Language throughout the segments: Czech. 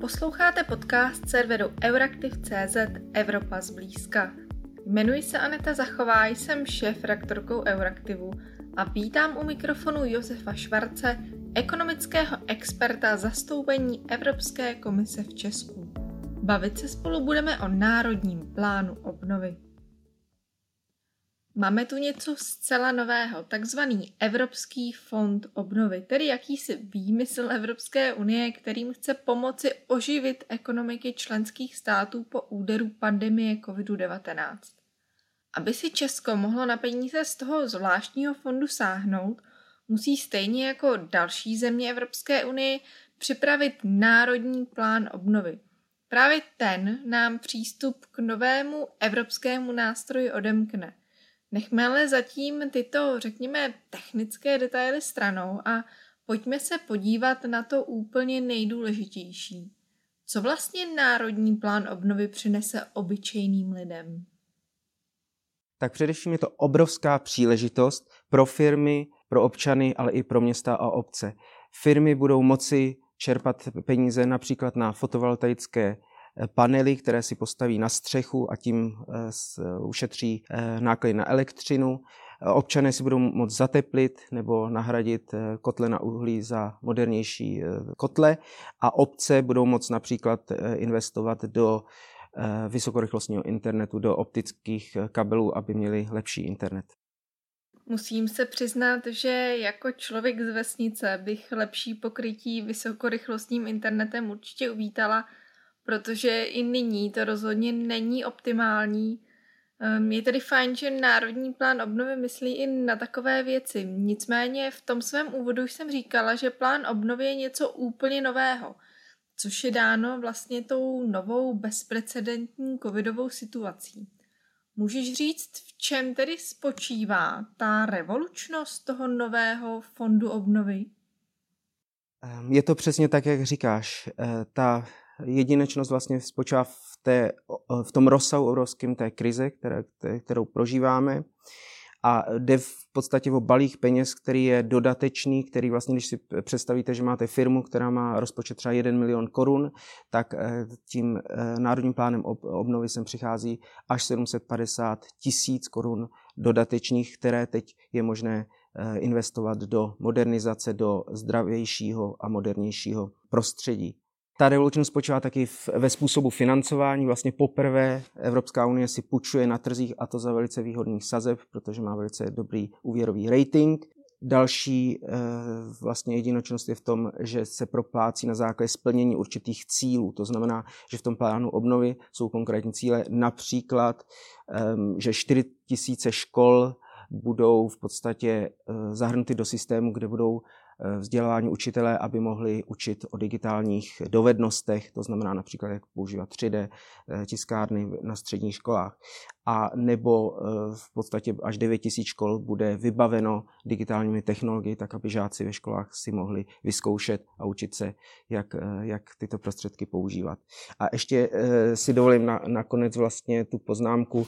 Posloucháte podcast serveru Euraktiv.cz Evropa zblízka. Jmenuji se Aneta Zachová, jsem šéf redaktorkou Euraktivu a vítám u mikrofonu Josefa Švarce, ekonomického experta zastoupení Evropské komise v Česku. Bavit se spolu budeme o Národním plánu obnovy. Máme tu něco zcela nového, takzvaný Evropský fond obnovy, tedy jakýsi výmysl Evropské unie, kterým chce pomoci oživit ekonomiky členských států po úderu pandemie COVID-19. Aby si Česko mohlo na peníze z toho zvláštního fondu sáhnout, musí stejně jako další země Evropské unie připravit národní plán obnovy. Právě ten nám přístup k novému evropskému nástroji odemkne – Nechme ale zatím tyto, řekněme, technické detaily stranou a pojďme se podívat na to úplně nejdůležitější. Co vlastně Národní plán obnovy přinese obyčejným lidem? Tak především je to obrovská příležitost pro firmy, pro občany, ale i pro města a obce. Firmy budou moci čerpat peníze například na fotovoltaické panely, které si postaví na střechu a tím eh, ušetří eh, náklady na elektřinu. Občané si budou moct zateplit nebo nahradit eh, kotle na uhlí za modernější kotle a obce budou moct například investovat do vysokorychlostního internetu, do optických kabelů, aby měli lepší internet. Musím se přiznat, že jako člověk z vesnice bych lepší pokrytí vysokorychlostním internetem určitě uvítala, protože i nyní to rozhodně není optimální. Ehm, je tedy fajn, že Národní plán obnovy myslí i na takové věci. Nicméně v tom svém úvodu jsem říkala, že plán obnovy je něco úplně nového, což je dáno vlastně tou novou bezprecedentní covidovou situací. Můžeš říct, v čem tedy spočívá ta revolučnost toho nového fondu obnovy? Ehm, je to přesně tak, jak říkáš. Eh, ta jedinečnost vlastně spočívá v, té, v tom rozsahu obrovském té krize, které, kterou prožíváme a jde v podstatě o balík peněz, který je dodatečný, který vlastně, když si představíte, že máte firmu, která má rozpočet třeba 1 milion korun, tak eh, tím eh, národním plánem obnovy sem přichází až 750 tisíc korun dodatečných, které teď je možné eh, investovat do modernizace, do zdravějšího a modernějšího prostředí. Ta revolučnost spočívá taky v, ve způsobu financování. Vlastně poprvé Evropská unie si půjčuje na trzích a to za velice výhodných sazeb, protože má velice dobrý úvěrový rating. Další e, vlastně jedinočnost je v tom, že se proplácí na základě splnění určitých cílů. To znamená, že v tom plánu obnovy jsou konkrétní cíle, například, e, že 4 000 škol budou v podstatě e, zahrnuty do systému, kde budou Eh, vzdělávání učitele, aby mohli učit o digitálních dovednostech, to znamená například, jak používat 3D eh, tiskárny na středních školách. A nebo eh, v podstatě až 9 000 škol bude vybaveno digitálními technologií, tak aby žáci ve školách si mohli vyzkoušet a učit se, jak, jak tyto prostředky používat. A ještě si dovolím na, nakonec vlastně tu poznámku,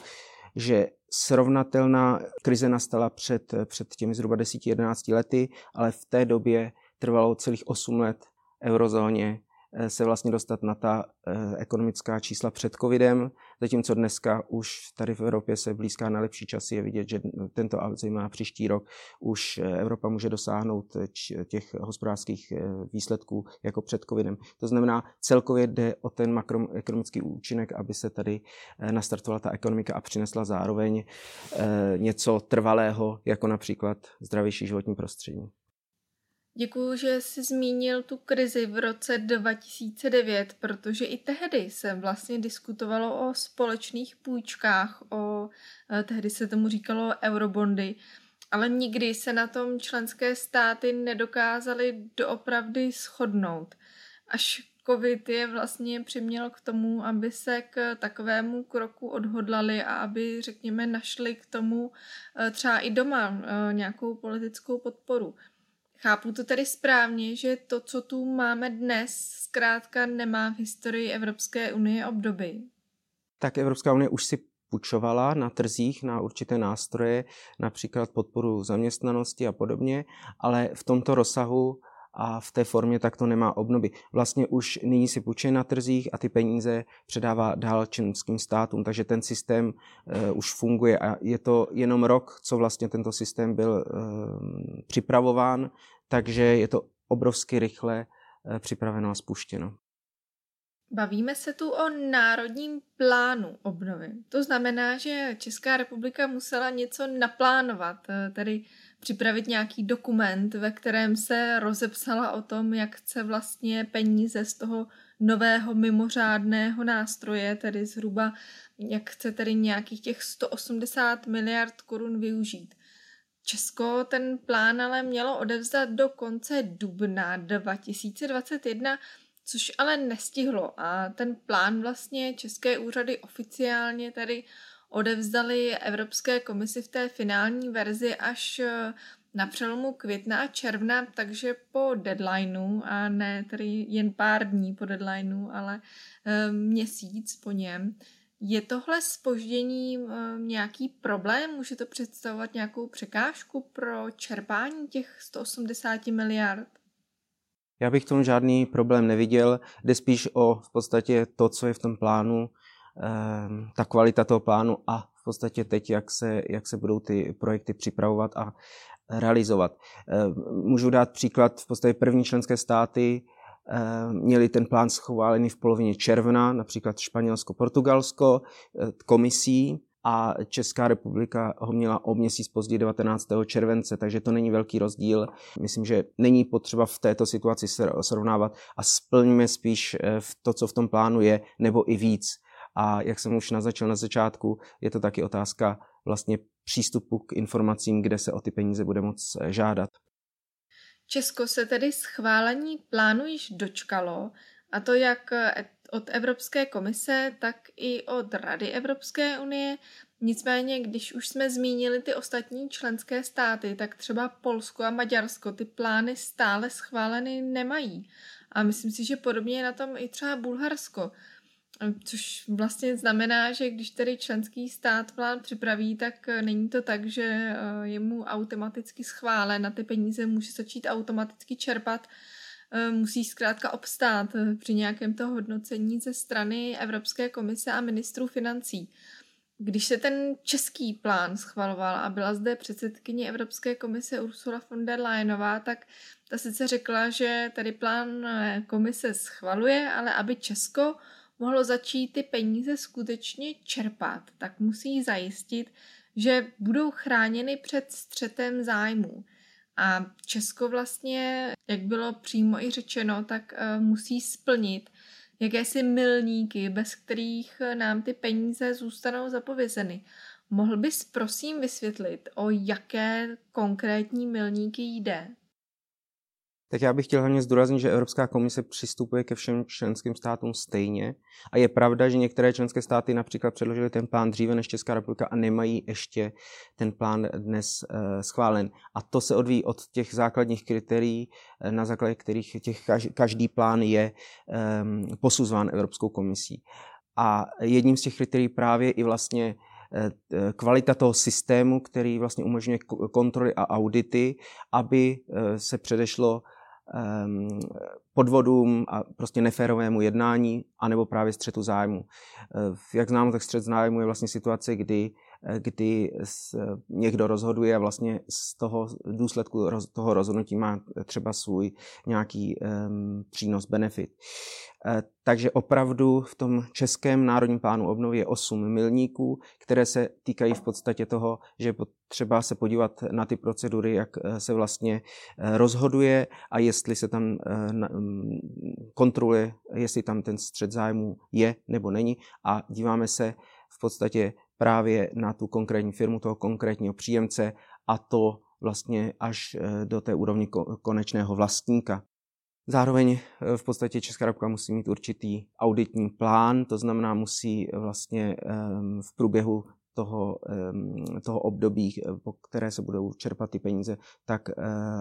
že srovnatelná krize nastala před, před těmi zhruba 10-11 lety, ale v té době trvalo celých 8 let eurozóně se vlastně dostat na ta eh, ekonomická čísla před covidem, zatímco dneska už tady v Evropě se blízká na lepší časy je vidět, že tento a zejména příští rok už eh, Evropa může dosáhnout těch hospodářských výsledků jako před covidem. To znamená, celkově jde o ten makroekonomický účinek, aby se tady nastartovala ta ekonomika a přinesla zároveň něco trvalého, jako například zdravější životní prostředí. Děkuji, že jsi zmínil tu krizi v roce 2009, protože i tehdy se vlastně diskutovalo o společných půjčkách, o eh, tehdy se tomu říkalo eurobondy, ale nikdy se na tom členské státy nedokázaly doopravdy shodnout. Až COVID je vlastně přiměl k tomu, aby se k takovému kroku odhodlali a aby, řekněme, našli k tomu eh, třeba i doma eh, nějakou politickou podporu. Chápu to tedy správně, že to, co tu máme dnes, zkrátka nemá v historii Evropské unie obdoby. Tak Evropská unie už si půjčovala na trzích na určité nástroje, například podporu zaměstnanosti a podobně, ale v tomto rozsahu a v té formě tak to nemá obnovy. Vlastně už nyní si půjčuje na trzích a ty peníze předává dál členským státům, takže ten systém uh, už funguje a je to jenom rok, co vlastně tento systém byl uh, připravován, takže je to obrovsky rychle uh, připraveno a spuštěno. Bavíme se tu o národním plánu obnovy. To znamená, že Česká republika musela něco naplánovat, tedy připravit nějaký dokument, ve kterém se rozepsala o tom, jak chce vlastně peníze z toho nového mimořádného nástroje, tedy zhruba jak chce tedy nějakých těch 180 miliard korun využít. Česko ten plán ale mělo odevzdat do konce dubna 2021 což ale nestihlo a ten plán vlastně české úřady oficiálně tady odevzdali Evropské komisi v té finální verzi až eh, na přelomu května a června, takže po deadlineu a ne tedy jen pár dní po deadlineu, ale e, měsíc po něm. Je tohle spoždění e, nějaký problém? Může to představovat nějakou překážku pro čerpání těch 180 miliard? Já bych tomu žádný problém neviděl, jde spíš o v podstatě to, co je v tom plánu, ta kvalita toho plánu a v podstatě teď, jak se, jak se budou ty projekty připravovat a realizovat. Ehm, můžu dát příklad, v podstatě první členské státy ehm, měli ten plán schválený v polovině června, například Španělsko, Portugalsko, eh, komisí, a Česká republika ho měla o měsíc později 19. července, takže to není velký rozdíl. Myslím, že není potřeba v této situaci srovnávat a splňme spíš eh, to, co v tom plánu je, nebo i víc. A jak jsem už naznačil na začátku, je to taky otázka vlastně přístupu k informacím, kde se o ty peníze bude moc eh, žádat. Česko se tedy schválení plánu již dočkalo, a to jak eh, od Evropské komise, tak i od Rady Evropské unie. Nicméně, když už jsme zmínili ty ostatní členské státy, tak třeba Polsko a Maďarsko ty plány stále schváleny nemají. A myslím si, že podobně je na tom i třeba Bulharsko. Což vlastně znamená, že když tedy členský stát plán připraví, tak není to tak, že eh, je mu automaticky schválen a ty peníze může začít automaticky čerpat Eh, musí zkrátka obstát při nějakém to hodnocení ze strany Evropské komise a ministrů financí. Když se ten český plán schvaloval a byla zde předsedkyně Evropské komise Ursula von der Leyenová, tak ta sice řekla, že tady plán komise schvaluje, ale aby Česko mohlo začít ty peníze skutečně čerpat, tak musí zajistit, že budou chráněny před střetem zájmů. A Česko vlastně, jak bylo přímo i řečeno, tak uh, musí splnit jakési milníky, bez kterých nám ty peníze zůstanou zapovězeny. Mohl bys prosím vysvětlit, o jaké konkrétní milníky jde? Tak já bych chtěl hlavně zdůraznit, že Evropská komise přistupuje ke všem členským státům stejně. A je pravda, že některé členské státy například předložily ten plán dříve než Česká republika a nemají ještě ten plán dnes uh, schválen. A to se odvíjí od těch základních kritérií, eh, na základě kterých těch každý plán je um, posuzován Evropskou komisí. A jedním z těch kritérií právě i vlastně eh, kvalita toho systému, který vlastně umožňuje kontroly a audity, aby se předešlo podvodům a prostě neférovému jednání, anebo právě střetu zájmu. Eh, jak znám, tak střet zájmu je vlastně situace, kdy kdy někdo rozhoduje a vlastně z toho důsledku toho rozhodnutí má třeba svůj nějaký um, přínos, benefit. E, takže opravdu v tom českém národním plánu obnovy je 8 milníků, které se týkají v podstatě toho, že třeba se podívat na ty procedury, jak se vlastně rozhoduje a jestli se tam kontroluje, jestli tam ten střed zájmu je nebo není a díváme se v podstatě právě na tu konkrétní firmu, toho konkrétního příjemce a to vlastně až eh, do té úrovni konečného vlastníka. Zároveň eh, v podstatě Česká republika musí mít určitý auditní plán, to znamená musí vlastně ehm, v průběhu toho, ehm, toho období, eh, po které se budou čerpat ty peníze, tak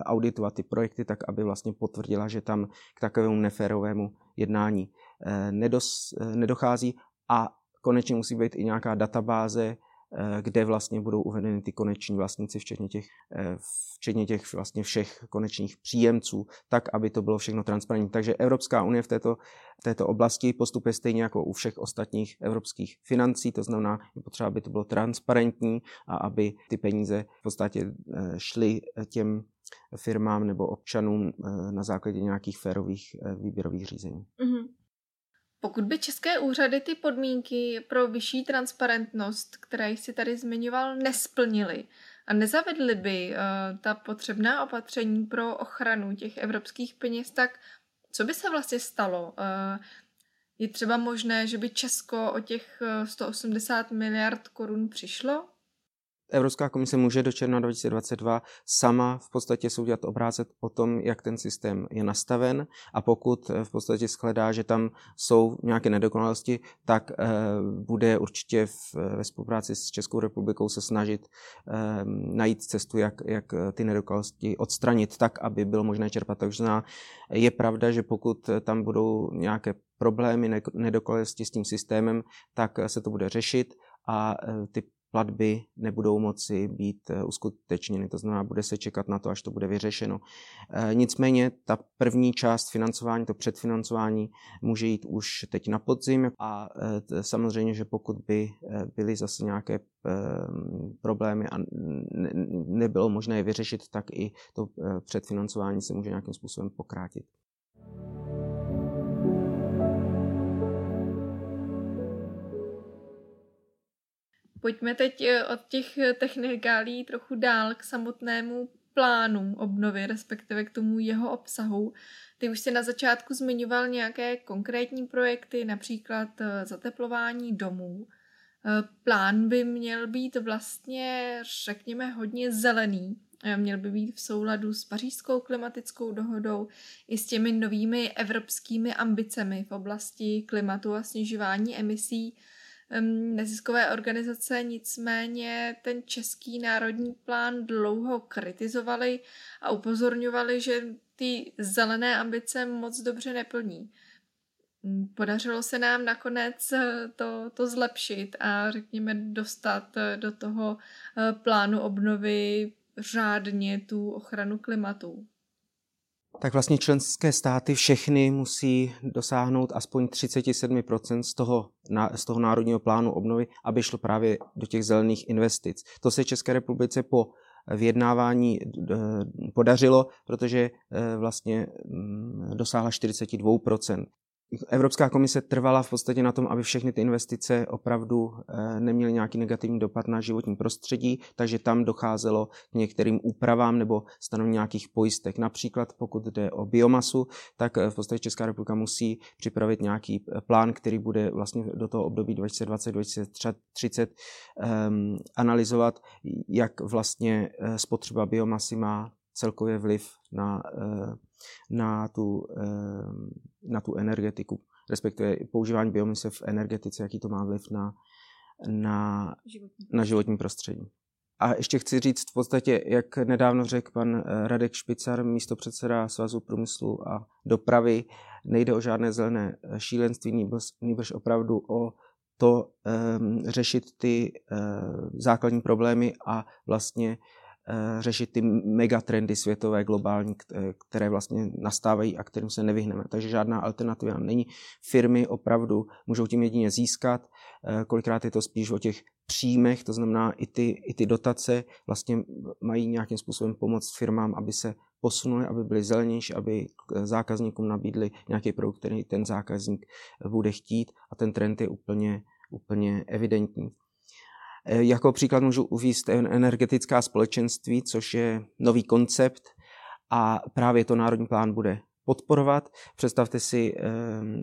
auditovat ty projekty, tak aby vlastně potvrdila, že tam k takovému neférovému jednání nedos, nedochází a konečně musí být i nějaká databáze Eh, kde vlastně budou uvedeny ty koneční vlastníci, včetně těch, eh, včetně těch vlastně všech konečných příjemců, tak, aby to bylo všechno transparentní. Takže Evropská unie v této, této oblasti postupuje stejně jako u všech ostatních evropských financí, to znamená, je potřeba, aby to bylo transparentní a aby ty peníze v podstatě eh, šly těm firmám nebo občanům na základě nějakých férových výběrových řízení. Mm-hmm. Pokud by české úřady ty podmínky pro vyšší transparentnost, které jsi tady zmiňoval, nesplnily a nezavedly by uh, ta potřebná opatření pro ochranu těch evropských peněz, tak co by se vlastně stalo? Uh, je třeba možné, že by Česko o těch 180 miliard korun přišlo? Evropská komise může do června 2022 sama v podstatě se udělat obrázek o tom, jak ten systém je nastaven a pokud eh, v podstatě shledá, že tam jsou nějaké nedokonalosti, tak eh, bude určitě v, eh, ve spolupráci s Českou republikou se snažit eh, najít cestu, jak, jak ty nedokonalosti odstranit tak, aby bylo možné čerpat. Takže je pravda, že pokud tam budou nějaké problémy, nedokonalosti s tím systémem, tak se to bude řešit a ty platby nebudou moci být eh, uskutečněny. To znamená, bude se čekat na to, až to bude vyřešeno. Eh, nicméně ta první část financování, to předfinancování, může jít už teď na podzim a eh, samozřejmě, že pokud by byly zase nějaké problémy a nebylo možné je vyřešit, tak i to předfinancování se může nějakým způsobem pokrátit. Pojďme teď eh, od těch eh, technikálí trochu dál k samotnému plánu obnovy, respektive k tomu jeho obsahu. Ty už si na začátku zmiňoval nějaké konkrétní projekty, například eh, zateplování domů. Plán by měl být vlastně, řekněme, hodně zelený. Měl by být v souladu s pařížskou klimatickou dohodou i s těmi novými evropskými ambicemi v oblasti klimatu a snižování emisí neziskové organizace, nicméně ten český národní plán dlouho kritizovali a upozorňovali, že ty zelené ambice moc dobře neplní. Podařilo se nám nakonec eh, to, to zlepšit a řekněme dostat eh, do toho eh, plánu obnovy řádně tu ochranu klimatu tak vlastně členské státy všechny musí dosáhnout aspoň 37% z toho, z toho národního plánu obnovy, aby šlo právě do těch zelených investic. To se České republice po vyjednávání eh, podařilo, protože eh, vlastně mm, dosáhla 42%. Evropská komise trvala v podstatě na tom, aby všechny ty investice opravdu eh, neměly nějaký negativní dopad na životní prostředí, takže tam docházelo k některým úpravám nebo stanovení nějakých pojistek. Například pokud jde o biomasu, tak eh, v podstatě Česká republika musí připravit nějaký eh, plán, který bude vlastně do toho období 2020-2030 um, ehm, analyzovat, jak vlastně spotřeba biomasy má celkově vliv na, na tu na tu energetiku, respektive používání biomise v energetice, jaký to má vliv na, na, na životní prostředí. A ještě chci říct v podstatě, jak nedávno řekl pan eh, Radek Špicar, místo předseda Svazu průmyslu a dopravy, nejde o žádné zelené eh, šílenství, nebož opravdu o to um, řešit ty uh, základní problémy a vlastně Eh, řešit ty megatrendy světové, globální, které vlastně nastávají a kterým se nevyhneme. Takže žádná alternativa není. Firmy opravdu můžou tím jedině získat. Eh, kolikrát je to spíš o těch příjmech, to znamená i ty, i ty dotace vlastně mají nějakým způsobem pomoct firmám, aby se posunuli, aby byly zelenější, aby zákazníkům nabídli nějaký produkt, který ten zákazník bude chtít a ten trend je úplně, úplně evidentní. Eh, jako příklad můžu uvést energetická společenství, což je nový koncept a právě to národní plán bude podporovat. Představte si e,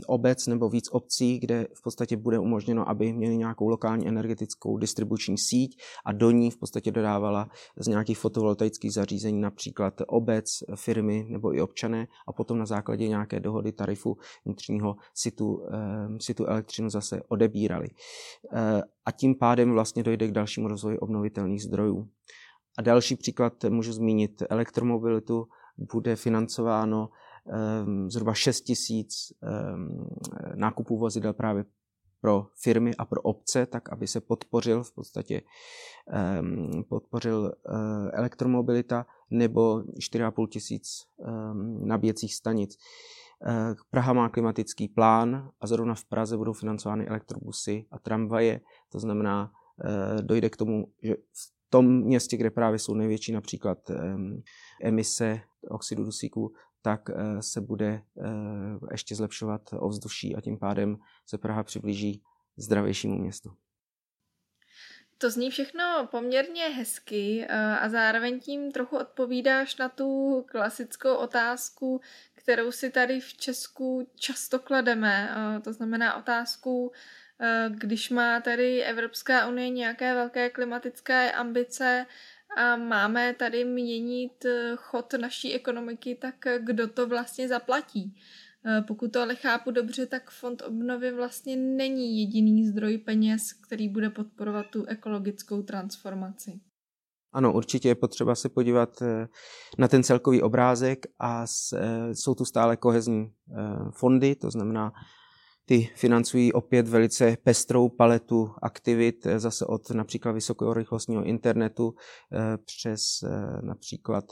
obec nebo víc obcí, kde v podstatě bude umožněno, aby měli nějakou lokální energetickou distribuční síť a do ní v podstatě dodávala z nějakých fotovoltaických zařízení například obec, firmy nebo i občané a potom na základě nějaké dohody tarifu vnitřního si tu, e, si tu elektřinu zase odebírali. E, a tím pádem vlastně dojde k dalšímu rozvoji obnovitelných zdrojů. A další příklad můžu zmínit elektromobilitu, bude financováno Ehm, zhruba 6 tisíc ehm, nákupů vozidel právě pro firmy a pro obce, tak aby se podpořil v podstatě um, podpořil uh, elektromobilita nebo 4,5 tisíc nabíjecích stanic. Uh, Praha má klimatický plán a zrovna v Praze budou financovány elektrobusy a tramvaje. To znamená, uh, dojde k tomu, že v tom městě, kde právě jsou největší například emise oxidu dusíku, tak eh, se bude eh, ještě zlepšovat ovzduší a tím pádem se Praha přiblíží zdravějšímu městu. To zní všechno poměrně hezky eh, a zároveň tím trochu odpovídáš na tu klasickou otázku, kterou si tady v Česku často klademe. To znamená otázku, když má tady Evropská unie nějaké velké klimatické ambice, a máme tady měnit eh, chod naší ekonomiky, tak eh, kdo to vlastně zaplatí? Eh, pokud to ale chápu dobře, tak fond obnovy vlastně není jediný zdroj peněz, který bude podporovat tu ekologickou transformaci. Ano, určitě je potřeba se podívat na ten celkový obrázek a jsou tu stále kohezní fondy, to znamená ty financují opět velice pestrou paletu aktivit, eh, zase od například vysokorychlostního internetu eh, přes eh, například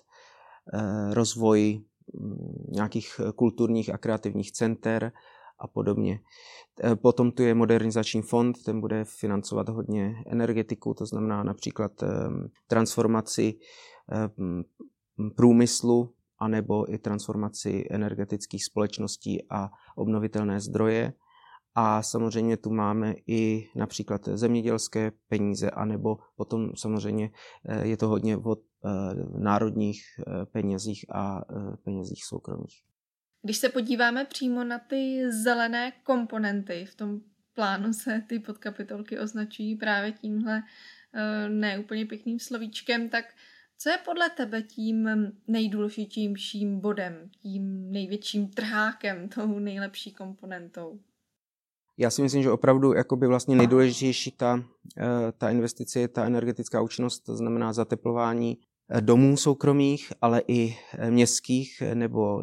rozvoj mm, nějakých kulturních a kreativních center a podobně. Potom tu je modernizační fond, ten bude financovat hodně energetiku, to znamená například transformaci průmyslu anebo i transformaci energetických společností a obnovitelné zdroje. A samozřejmě tu máme i například zemědělské peníze, anebo potom samozřejmě eh, je to hodně o eh, národních eh, penězích a penězích soukromých. Když se podíváme přímo na ty zelené komponenty, v tom plánu se ty podkapitolky označují právě tímhle neúplně pěkným slovíčkem, tak co je podle tebe tím nejdůležitějším bodem, tím největším trhákem, tou nejlepší komponentou? Já si myslím, že opravdu jakoby vlastně nejdůležitější ta, eh, ta investice je ta energetická účinnost, to znamená zateplování eh, domů soukromých, ale i eh, městských nebo,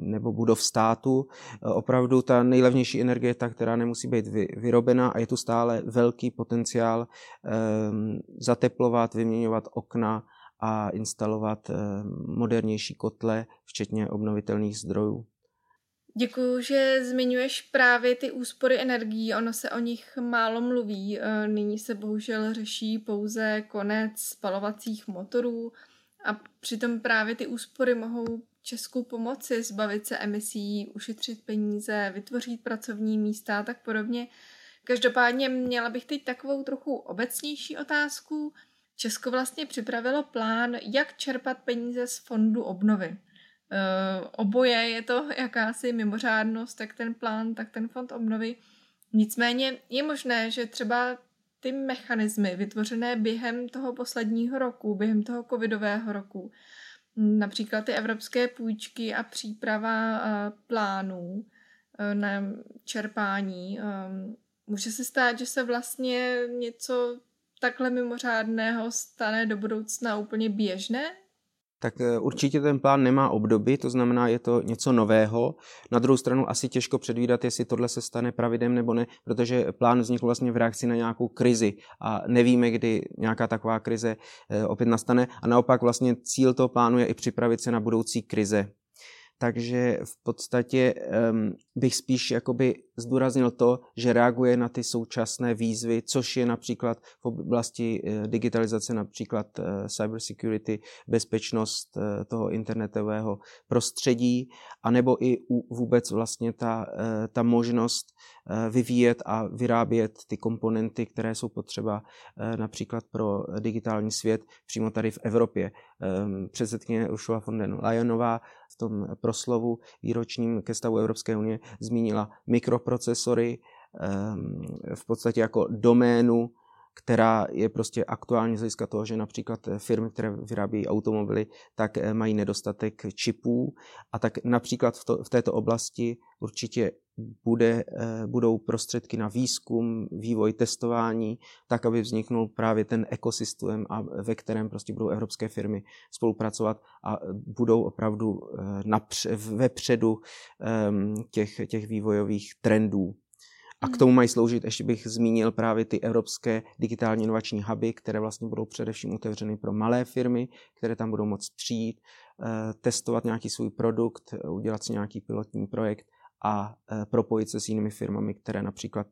nebo budov státu. Opravdu ta nejlevnější energie je ta, která nemusí být vyrobena a je tu stále velký potenciál ehm, zateplovat, vyměňovat okna a instalovat modernější kotle, včetně obnovitelných zdrojů. Děkuju, že zmiňuješ právě ty úspory energií. Ono se o nich málo mluví. E, nyní se bohužel řeší pouze konec spalovacích motorů a přitom právě ty úspory mohou Česku pomoci zbavit se emisí, ušetřit peníze, vytvořit pracovní místa a tak podobně. Každopádně měla bych teď takovou trochu obecnější otázku. Česko vlastně připravilo plán, jak čerpat peníze z fondu obnovy. Uh, oboje je to jakási mimořádnost, tak ten plán, tak ten fond obnovy. Nicméně je možné, že třeba ty mechanismy vytvořené během toho posledního roku, během toho covidového roku, například ty evropské půjčky a příprava uh, plánů uh, na čerpání, může se stát, že se vlastně něco takhle mimořádného stane do budoucna úplně běžné? Tak eh, určitě ten plán nemá obdoby, to znamená, je to něco nového. Na druhou stranu asi těžko předvídat, jestli tohle se stane pravidem nebo ne, protože plán vznikl vlastně v reakci na nějakou krizi a nevíme, kdy nějaká taková krize eh, opět nastane. A naopak vlastně cíl toho plánu je i připravit se na budoucí krize takže v podstatě um, bych spíš jakoby zdůraznil to, že reaguje na ty současné výzvy, což je například v oblasti uh, digitalizace, například uh, cybersecurity, bezpečnost uh, toho internetového prostředí, anebo i vůbec vlastně ta, ta možnost vyvíjet a vyrábět ty komponenty, které jsou potřeba uh, například pro digitální svět přímo tady v Evropě. Um, předsedkyně Ursula von der Leyenová v tom proslovu výročním ke stavu Evropské unie zmínila mikroprocesory ehm, v podstatě jako doménu, která je prostě aktuální z hlediska toho, že například firmy, které vyrábí automobily, tak eh, mají nedostatek čipů a tak například v, to, v této oblasti určitě bude, eh, budou prostředky na výzkum, vývoj, testování, tak, aby vzniknul právě ten ekosystém, a ve kterém prostě budou evropské firmy spolupracovat a budou opravdu eh, napře- vepředu ehm, těch, těch vývojových trendů. A k tomu mají sloužit, ještě bych zmínil právě ty evropské digitální inovační huby, které vlastně budou především otevřeny pro malé firmy, které tam budou moct přijít, eh, testovat nějaký svůj produkt, udělat si nějaký pilotní projekt a e, propojit se s jinými firmami, které například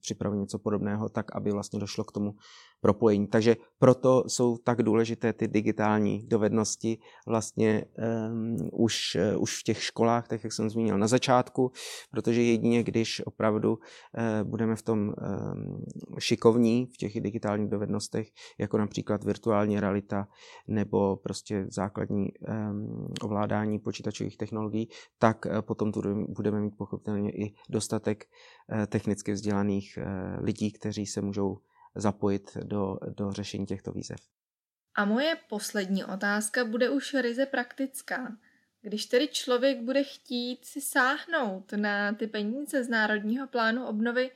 připravují něco podobného, tak aby vlastně došlo k tomu propojení. Takže proto jsou tak důležité ty digitální dovednosti vlastně um, už, uh, už v těch školách, tak jak jsem zmínil na začátku, protože jedině, když opravdu uh, budeme v tom um, šikovní, v těch digitálních dovednostech, jako například virtuální realita nebo prostě základní um, ovládání počítačových technologií, tak uh, potom tu budeme mít pochopitelně i dostatek uh, technicky vzdělaných uh, lidí, kteří se můžou zapojit do, do řešení těchto výzev. A moje poslední otázka bude už ryze praktická. Když tedy člověk bude chtít si sáhnout na ty peníze z Národního plánu obnovy,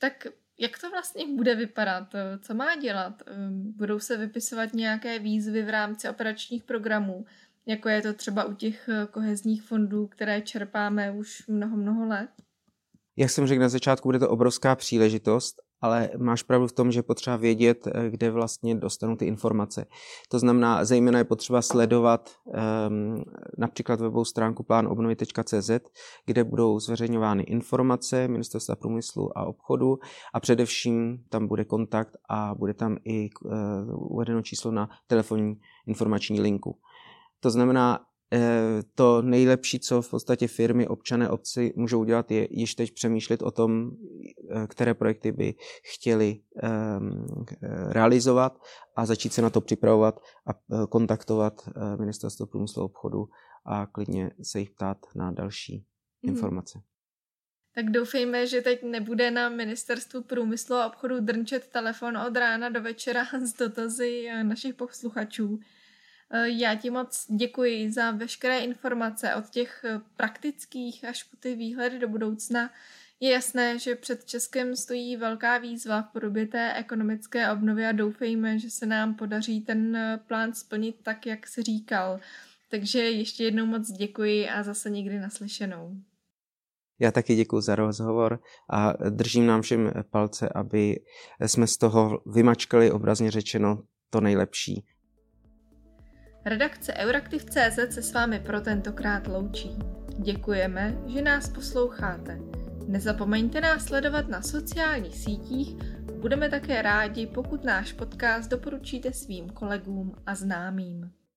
tak jak to vlastně bude vypadat? Co má dělat? Budou se vypisovat nějaké výzvy v rámci operačních programů, jako je to třeba u těch kohezních fondů, které čerpáme už mnoho, mnoho let? Jak jsem řekl na začátku, bude to obrovská příležitost ale máš pravdu v tom, že potřeba vědět, eh, kde vlastně dostanu ty informace. To znamená, zejména je potřeba sledovat um, například webovou stránku plánobnovy.cz, kde budou zveřejňovány informace Ministerstva průmyslu a obchodu a především tam bude kontakt a bude tam i uh, uvedeno číslo na telefonní informační linku. To znamená, to nejlepší, co v podstatě firmy, občané, obci můžou udělat, je již teď přemýšlet o tom, eh, které projekty by chtěli ehm, realizovat a začít se na to připravovat a eh, kontaktovat Ministerstvo průmyslu a obchodu a klidně se jich ptát na další hmm. informace. Tak doufejme, že teď nebude na ministerstvu průmyslu a obchodu drnčet telefon od rána do večera s dotazy našich posluchačů. Eh, já ti moc děkuji za veškeré informace od těch eh, praktických až po ty výhledy do budoucna. Je jasné, že před Českem stojí velká výzva v podobě té ekonomické obnovy a doufejme, že se nám podaří ten eh, plán splnit tak, jak se říkal. Takže ještě jednou moc děkuji a zase někdy naslyšenou. Já taky děkuji za rozhovor a držím nám všem palce, aby jsme z toho vymačkali obrazně řečeno to nejlepší Redakce Euraktiv.cz se s vámi pro tentokrát loučí. Děkujeme, že nás posloucháte. Nezapomeňte nás sledovat na sociálních sítích, budeme také rádi, pokud náš podcast doporučíte svým kolegům a známým.